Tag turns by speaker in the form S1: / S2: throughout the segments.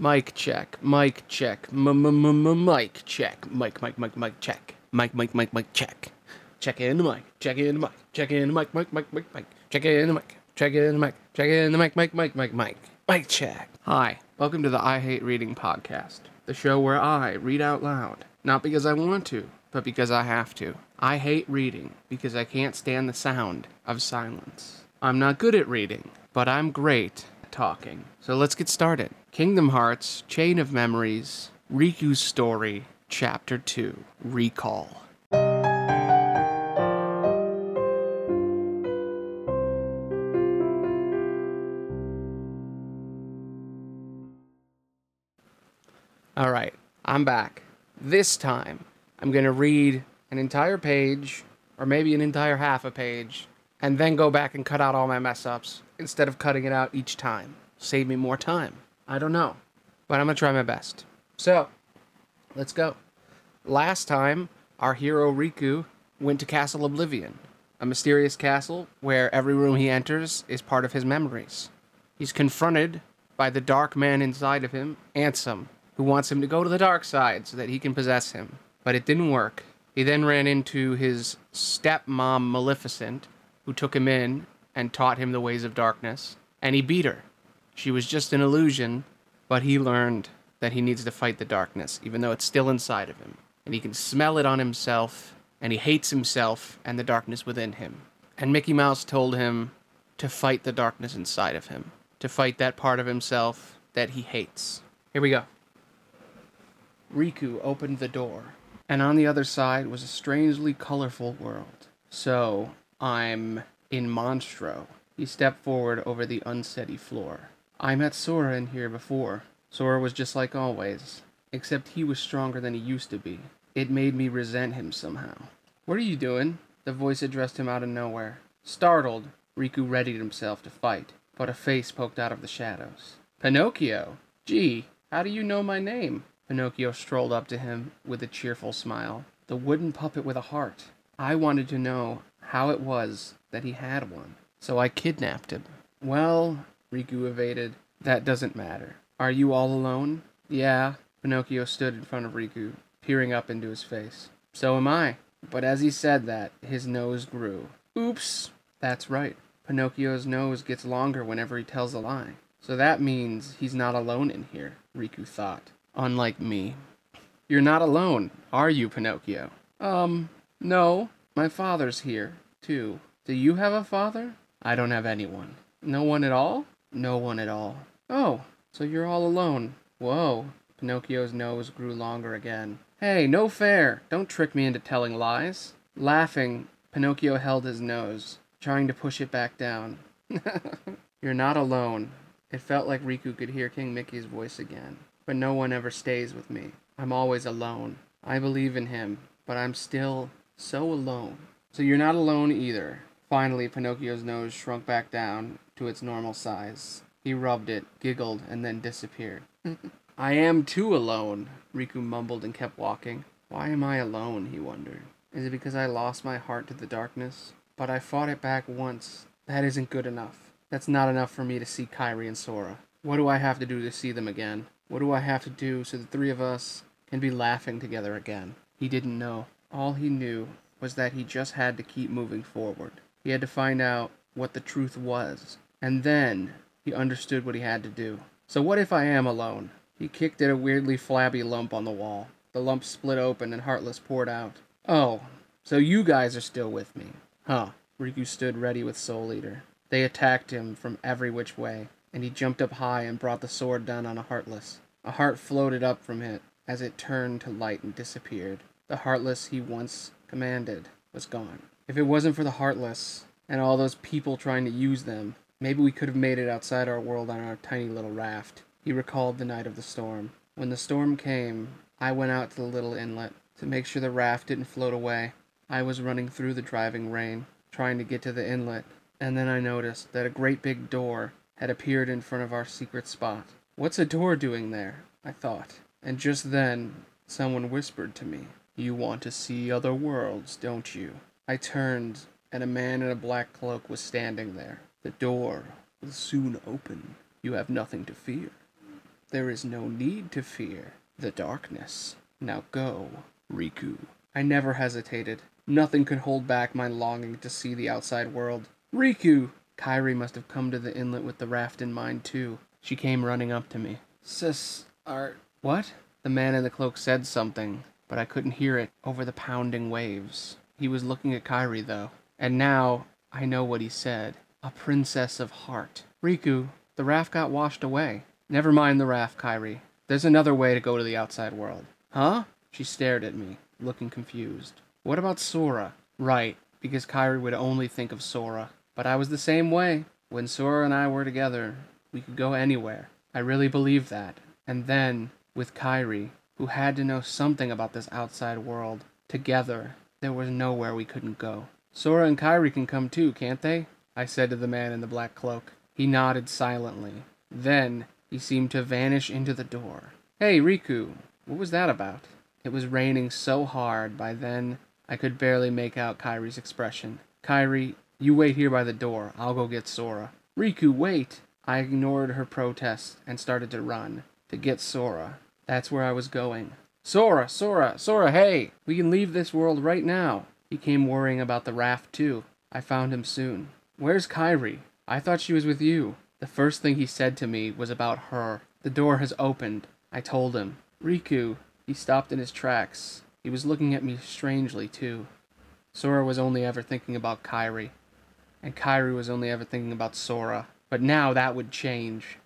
S1: Mic check. Mic check. Mic check. Mic, mic, mic, mic, check. Mic, mic, mic, mic, check. Check in the mic. Check in the mic. Check in the mic. Mic, mic, mic, mic. Check in the mic. Check in the mic. Check in the mic. Mic, mic, mic, mic. Mic check. Hi. Welcome to the I Hate Reading podcast, the show where I read out loud, not because I want to, but because I have to. I hate reading because I can't stand the sound of silence. I'm not good at reading, but I'm great talking. So let's get started. Kingdom Hearts Chain of Memories, Riku's Story, Chapter 2 Recall. All right, I'm back. This time, I'm going to read an entire page, or maybe an entire half a page, and then go back and cut out all my mess ups instead of cutting it out each time. Save me more time. I don't know, but I'm going to try my best. So, let's go. Last time, our hero Riku went to Castle Oblivion, a mysterious castle where every room he enters is part of his memories. He's confronted by the dark man inside of him, Ansem, who wants him to go to the dark side so that he can possess him. But it didn't work. He then ran into his stepmom, Maleficent, who took him in and taught him the ways of darkness, and he beat her. She was just an illusion, but he learned that he needs to fight the darkness, even though it's still inside of him. And he can smell it on himself, and he hates himself and the darkness within him. And Mickey Mouse told him to fight the darkness inside of him, to fight that part of himself that he hates. Here we go. Riku opened the door, and on the other side was a strangely colorful world. So, I'm in Monstro. He stepped forward over the unsteady floor. I met Sora in here before. Sora was just like always, except he was stronger than he used to be. It made me resent him somehow. What are you doing? The voice addressed him out of nowhere. Startled, Riku readied himself to fight, but a face poked out of the shadows. Pinocchio! Gee, how do you know my name? Pinocchio strolled up to him with a cheerful smile. The wooden puppet with a heart. I wanted to know how it was that he had one, so I kidnapped him. Well, Riku evaded, that doesn't matter. Are you all alone? Yeah. Pinocchio stood in front of Riku, peering up into his face. So am I. But as he said that, his nose grew. Oops! That's right. Pinocchio's nose gets longer whenever he tells a lie. So that means he's not alone in here, Riku thought. Unlike me. You're not alone, are you, Pinocchio? Um, no. My father's here, too. Do you have a father? I don't have anyone. No one at all? No one at all. Oh, so you're all alone. Whoa. Pinocchio's nose grew longer again. Hey, no fair! Don't trick me into telling lies. Laughing, Pinocchio held his nose, trying to push it back down. you're not alone. It felt like Riku could hear King Mickey's voice again. But no one ever stays with me. I'm always alone. I believe in him, but I'm still so alone. So you're not alone either. Finally, Pinocchio's nose shrunk back down to its normal size. He rubbed it, giggled, and then disappeared. I am too alone, Riku mumbled and kept walking. Why am I alone? he wondered. Is it because I lost my heart to the darkness? But I fought it back once. That isn't good enough. That's not enough for me to see Kairi and Sora. What do I have to do to see them again? What do I have to do so the three of us can be laughing together again? He didn't know. All he knew was that he just had to keep moving forward. He had to find out what the truth was. And then he understood what he had to do. So, what if I am alone? He kicked at a weirdly flabby lump on the wall. The lump split open and Heartless poured out. Oh, so you guys are still with me. Huh. Riku stood ready with Soul Eater. They attacked him from every which way, and he jumped up high and brought the sword down on a Heartless. A heart floated up from it as it turned to light and disappeared. The Heartless he once commanded was gone. If it wasn't for the Heartless and all those people trying to use them, maybe we could have made it outside our world on our tiny little raft. He recalled the night of the storm. When the storm came, I went out to the little inlet to make sure the raft didn't float away. I was running through the driving rain, trying to get to the inlet, and then I noticed that a great big door had appeared in front of our secret spot. What's a door doing there? I thought. And just then, someone whispered to me, You want to see other worlds, don't you? I turned, and a man in a black cloak was standing there. The door will soon open. You have nothing to fear. There is no need to fear the darkness. Now go, Riku. I never hesitated. Nothing could hold back my longing to see the outside world. Riku! Kairi must have come to the inlet with the raft in mind, too. She came running up to me. Sis, art. What? The man in the cloak said something, but I couldn't hear it over the pounding waves. He was looking at Kairi, though. And now I know what he said. A princess of heart. Riku, the raft got washed away. Never mind the raft, Kairi. There's another way to go to the outside world. Huh? She stared at me, looking confused. What about Sora? Right, because Kairi would only think of Sora. But I was the same way. When Sora and I were together, we could go anywhere. I really believed that. And then, with Kairi, who had to know something about this outside world, together, there was nowhere we couldn't go. Sora and Kairi can come too, can't they? I said to the man in the black cloak. He nodded silently. Then he seemed to vanish into the door. Hey, Riku, what was that about? It was raining so hard by then I could barely make out Kairi's expression. Kairi, you wait here by the door. I'll go get Sora. Riku, wait! I ignored her protest and started to run. To get Sora. That's where I was going. Sora, Sora, Sora, hey! We can leave this world right now. He came worrying about the raft, too. I found him soon. Where's Kairi? I thought she was with you. The first thing he said to me was about her. The door has opened. I told him. Riku. He stopped in his tracks. He was looking at me strangely, too. Sora was only ever thinking about Kairi. And Kairi was only ever thinking about Sora. But now that would change.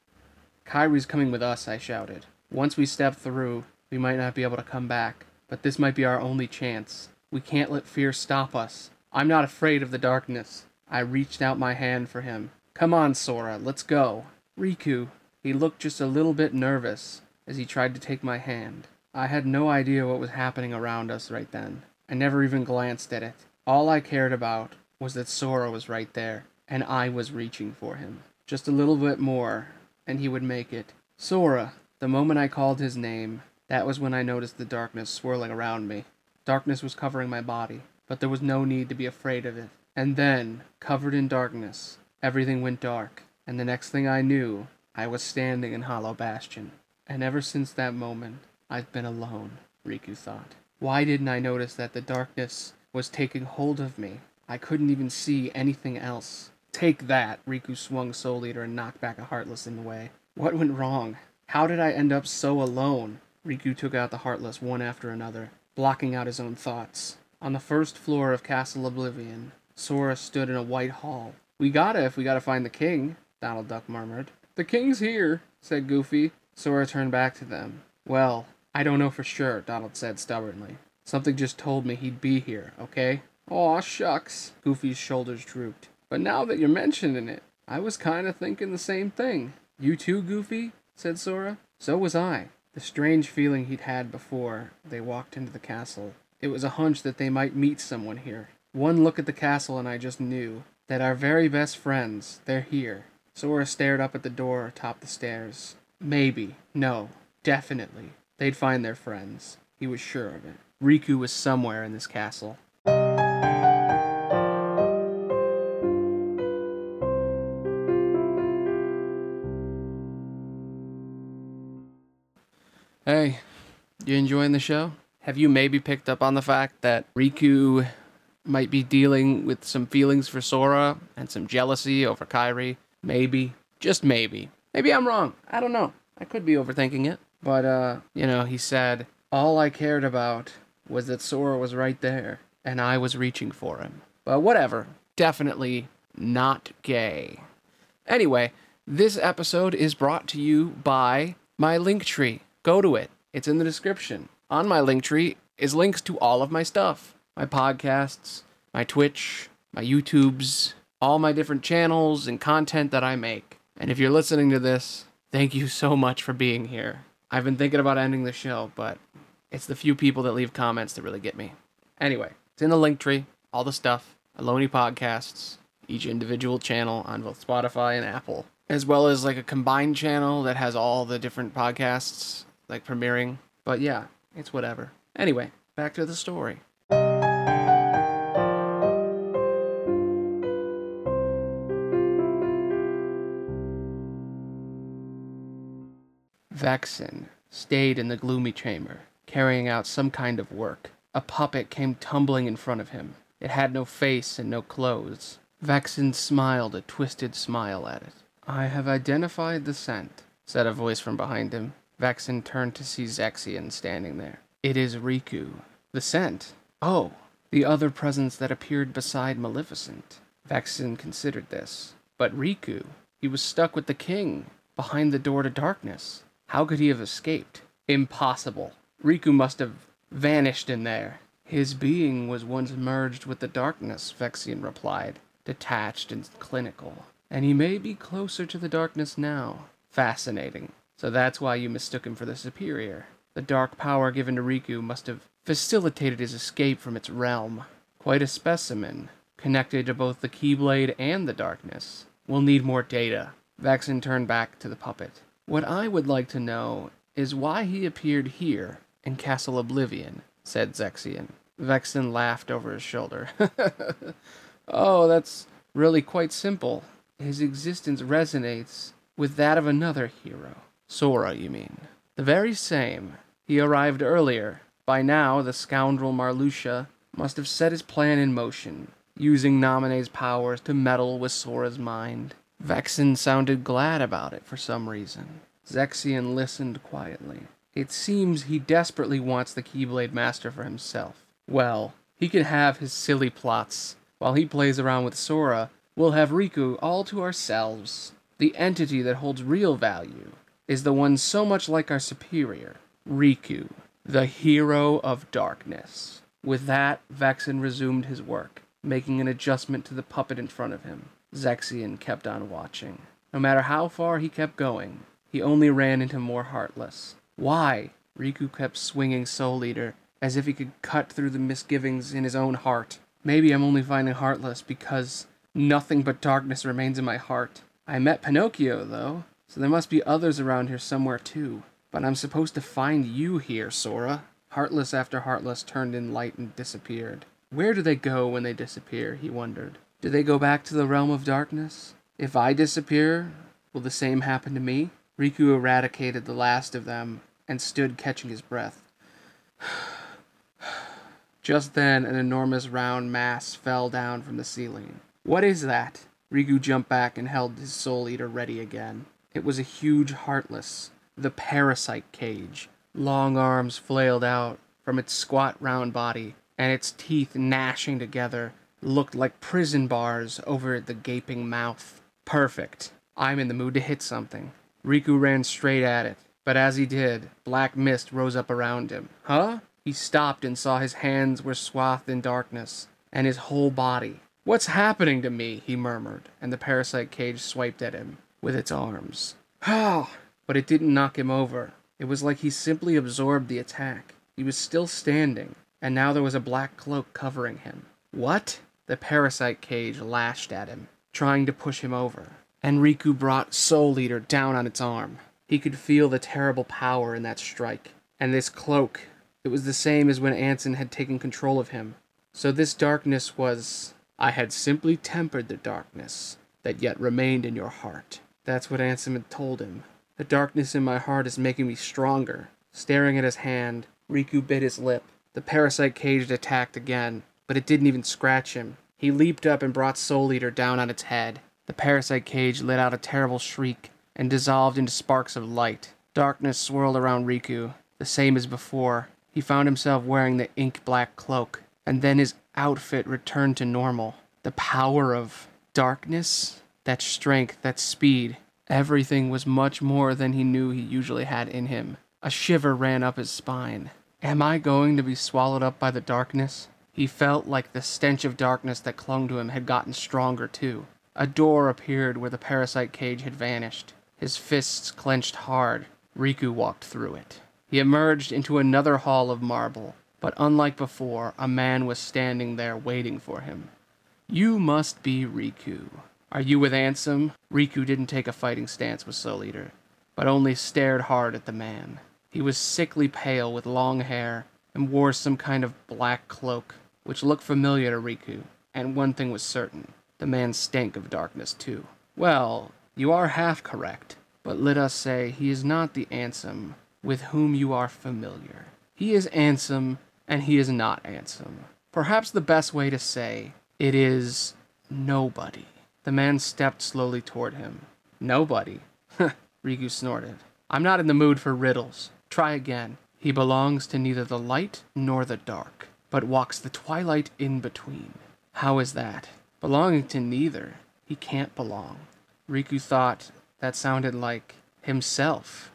S1: Kairi's coming with us, I shouted. Once we step through, we might not be able to come back. But this might be our only chance. We can't let fear stop us. I'm not afraid of the darkness. I reached out my hand for him. Come on, Sora, let's go. Riku. He looked just a little bit nervous as he tried to take my hand. I had no idea what was happening around us right then. I never even glanced at it. All I cared about was that Sora was right there, and I was reaching for him. Just a little bit more, and he would make it. Sora! The moment I called his name, that was when I noticed the darkness swirling around me. Darkness was covering my body, but there was no need to be afraid of it. And then, covered in darkness, everything went dark, and the next thing I knew, I was standing in Hollow Bastion. And ever since that moment, I've been alone, Riku thought. Why didn't I notice that the darkness was taking hold of me? I couldn't even see anything else. Take that! Riku swung Soul Eater and knocked back a Heartless in the way. What went wrong? How did I end up so alone? Riku took out the Heartless one after another, blocking out his own thoughts. On the first floor of Castle Oblivion, Sora stood in a white hall. We gotta if we gotta find the king, Donald Duck murmured. The king's here, said Goofy. Sora turned back to them. Well, I don't know for sure, Donald said stubbornly. Something just told me he'd be here, okay? Aw, shucks. Goofy's shoulders drooped. But now that you're mentioning it, I was kinda thinking the same thing. You too, Goofy? Said Sora. So was I. The strange feeling he'd had before they walked into the castle. It was a hunch that they might meet someone here. One look at the castle and I just knew that our very best friends, they're here. Sora stared up at the door atop the stairs. Maybe, no, definitely, they'd find their friends. He was sure of it. Riku was somewhere in this castle. Enjoying the show? Have you maybe picked up on the fact that Riku might be dealing with some feelings for Sora and some jealousy over Kairi. Maybe. Just maybe. Maybe I'm wrong. I don't know. I could be overthinking it. But, uh, you know, he said, all I cared about was that Sora was right there, and I was reaching for him. But whatever. Definitely not gay. Anyway, this episode is brought to you by my link tree. Go to it. It's in the description. On my link tree is links to all of my stuff my podcasts, my Twitch, my YouTubes, all my different channels and content that I make. And if you're listening to this, thank you so much for being here. I've been thinking about ending the show, but it's the few people that leave comments that really get me. Anyway, it's in the link tree, all the stuff, Aloni podcasts, each individual channel on both Spotify and Apple, as well as like a combined channel that has all the different podcasts like premiering. But yeah, it's whatever. Anyway, back to the story. Vexen stayed in the gloomy chamber, carrying out some kind of work. A puppet came tumbling in front of him. It had no face and no clothes. Vexen smiled a twisted smile at it. I have identified the scent, said a voice from behind him. Vexen turned to see Zexion standing there. It is Riku. The scent? Oh, the other presence that appeared beside Maleficent. Vexen considered this. But Riku, he was stuck with the king, behind the door to darkness. How could he have escaped? Impossible. Riku must have vanished in there. His being was once merged with the darkness, Zexion replied, detached and clinical. And he may be closer to the darkness now. Fascinating. So that's why you mistook him for the superior. The dark power given to Riku must have facilitated his escape from its realm. Quite a specimen, connected to both the Keyblade and the darkness. We'll need more data. Vexen turned back to the puppet. What I would like to know is why he appeared here in Castle Oblivion, said Zexion. Vexen laughed over his shoulder. oh, that's really quite simple. His existence resonates with that of another hero. Sora, you mean? The very same. He arrived earlier. By now, the scoundrel Marluxia must have set his plan in motion, using Naminé's powers to meddle with Sora's mind. Vexen sounded glad about it for some reason. Zexion listened quietly. It seems he desperately wants the Keyblade Master for himself. Well, he can have his silly plots. While he plays around with Sora, we'll have Riku all to ourselves. The entity that holds real value is the one so much like our superior, Riku, the hero of darkness. With that, Vexen resumed his work, making an adjustment to the puppet in front of him. Zexion kept on watching. No matter how far he kept going, he only ran into more Heartless. Why? Riku kept swinging Soul Eater as if he could cut through the misgivings in his own heart. Maybe I'm only finding Heartless because nothing but darkness remains in my heart. I met Pinocchio, though, so there must be others around here somewhere too. But I'm supposed to find you here, Sora. Heartless after Heartless turned in light and disappeared. Where do they go when they disappear? he wondered. Do they go back to the realm of darkness? If I disappear, will the same happen to me? Riku eradicated the last of them and stood catching his breath. Just then, an enormous round mass fell down from the ceiling. What is that? Riku jumped back and held his soul eater ready again. It was a huge heartless, the parasite cage. Long arms flailed out from its squat round body, and its teeth gnashing together looked like prison bars over the gaping mouth. Perfect. I'm in the mood to hit something. Riku ran straight at it, but as he did, black mist rose up around him. Huh? He stopped and saw his hands were swathed in darkness, and his whole body. What's happening to me? he murmured, and the parasite cage swiped at him with its arms. Ah! but it didn't knock him over. It was like he simply absorbed the attack. He was still standing, and now there was a black cloak covering him. What? The parasite cage lashed at him, trying to push him over. And Riku brought Soul Eater down on its arm. He could feel the terrible power in that strike. And this cloak, it was the same as when Ansem had taken control of him. So this darkness was. I had simply tempered the darkness that yet remained in your heart. That's what Ansem had told him. The darkness in my heart is making me stronger. Staring at his hand, Riku bit his lip. The parasite cage attacked again, but it didn't even scratch him. He leaped up and brought Soul Eater down on its head. The parasite cage let out a terrible shriek and dissolved into sparks of light. Darkness swirled around Riku, the same as before. He found himself wearing the ink black cloak, and then his outfit returned to normal. The power of darkness? That strength, that speed. Everything was much more than he knew he usually had in him. A shiver ran up his spine. Am I going to be swallowed up by the darkness? He felt like the stench of darkness that clung to him had gotten stronger too. A door appeared where the parasite cage had vanished. His fists clenched hard. Riku walked through it. He emerged into another hall of marble, but unlike before, a man was standing there waiting for him. You must be Riku. Are you with Ansem? Riku didn't take a fighting stance with Soul Eater, but only stared hard at the man. He was sickly pale with long hair and wore some kind of black cloak, which looked familiar to Riku, and one thing was certain the man stank of darkness too. Well, you are half correct. but let us say he is not the Ansem with whom you are familiar. He is Ansem, and he is not Ansem. Perhaps the best way to say it is nobody. The man stepped slowly toward him. Nobody? Riku snorted. I'm not in the mood for riddles. Try again. He belongs to neither the light nor the dark, but walks the twilight in between. How is that? Belonging to neither, he can't belong. Riku thought that sounded like himself.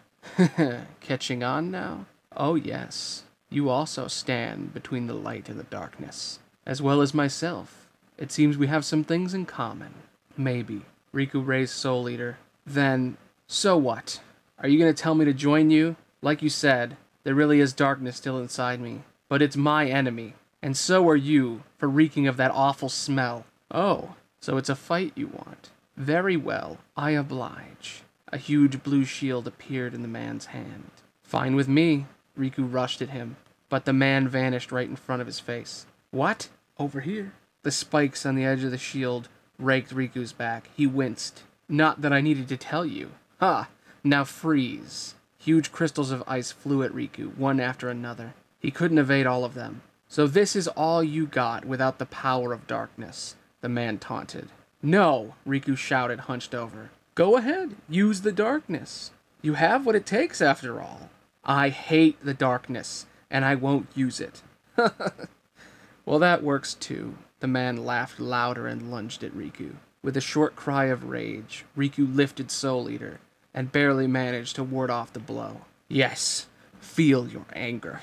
S1: Catching on now? Oh, yes. You also stand between the light and the darkness, as well as myself. It seems we have some things in common. Maybe. Riku raised Soul Eater. Then, so what? Are you going to tell me to join you? Like you said, there really is darkness still inside me. But it's my enemy. And so are you, for reeking of that awful smell. Oh, so it's a fight you want. Very well, I oblige. A huge blue shield appeared in the man's hand. Fine with me. Riku rushed at him, but the man vanished right in front of his face. What? Over here. The spikes on the edge of the shield raked Riku's back. He winced. Not that I needed to tell you. Ha! Now freeze. Huge crystals of ice flew at Riku, one after another. He couldn't evade all of them. So this is all you got without the power of darkness, the man taunted. No, Riku shouted, hunched over. Go ahead, use the darkness. You have what it takes after all. I hate the darkness, and I won't use it. well, that works too. The man laughed louder and lunged at Riku. With a short cry of rage, Riku lifted Soul Eater and barely managed to ward off the blow. Yes, feel your anger.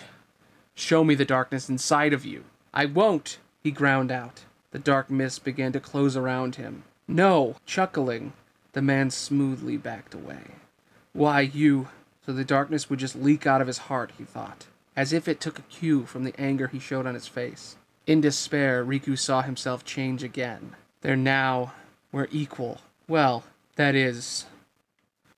S1: Show me the darkness inside of you. I won't, he ground out. The dark mist began to close around him. No, chuckling, the man smoothly backed away. Why, you. So the darkness would just leak out of his heart, he thought, as if it took a cue from the anger he showed on his face. In despair, Riku saw himself change again. There now we're equal. Well, that is,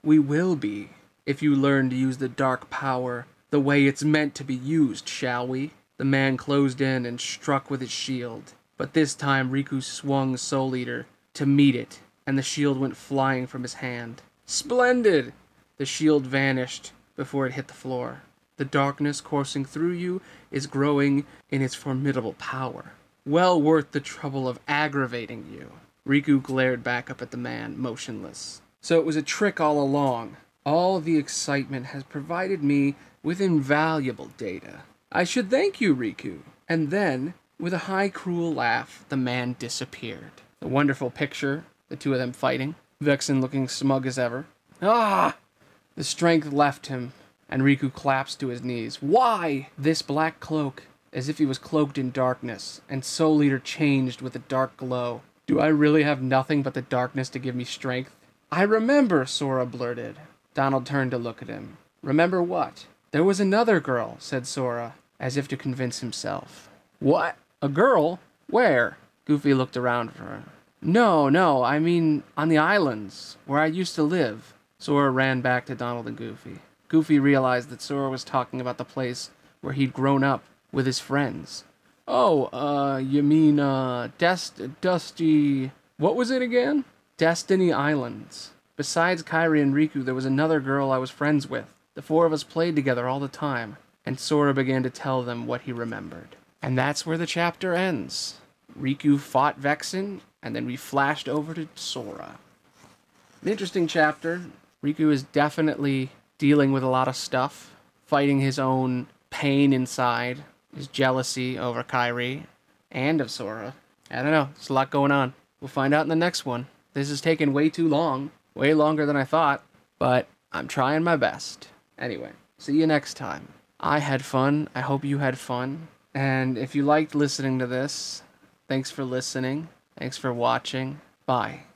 S1: we will be if you learn to use the dark power the way it's meant to be used, shall we? The man closed in and struck with his shield, but this time Riku swung Soul Eater to meet it, and the shield went flying from his hand. Splendid! The shield vanished before it hit the floor. The darkness coursing through you is growing in its formidable power. Well worth the trouble of aggravating you. Riku glared back up at the man, motionless. So it was a trick all along. All the excitement has provided me with invaluable data. I should thank you, Riku. And then, with a high, cruel laugh, the man disappeared. The wonderful picture, the two of them fighting, Vexen looking smug as ever. Ah! The strength left him, and Riku collapsed to his knees. Why? This black cloak, as if he was cloaked in darkness, and Soul Eater changed with a dark glow. Do I really have nothing but the darkness to give me strength? I remember, Sora blurted. Donald turned to look at him. Remember what? There was another girl, said Sora, as if to convince himself. What? A girl? Where? Goofy looked around for her. No, no, I mean on the islands, where I used to live. Sora ran back to Donald and Goofy. Goofy realized that Sora was talking about the place where he'd grown up with his friends. Oh, uh, you mean, uh, Dest- Dusty. What was it again? Destiny Islands. Besides Kairi and Riku, there was another girl I was friends with. The four of us played together all the time, and Sora began to tell them what he remembered. And that's where the chapter ends. Riku fought Vexen, and then we flashed over to Sora. An interesting chapter. Riku is definitely dealing with a lot of stuff, fighting his own pain inside, his jealousy over Kairi and of Sora. I don't know. There's a lot going on. We'll find out in the next one. This has taken way too long, way longer than I thought, but I'm trying my best. Anyway, see you next time. I had fun. I hope you had fun. And if you liked listening to this, thanks for listening. Thanks for watching. Bye.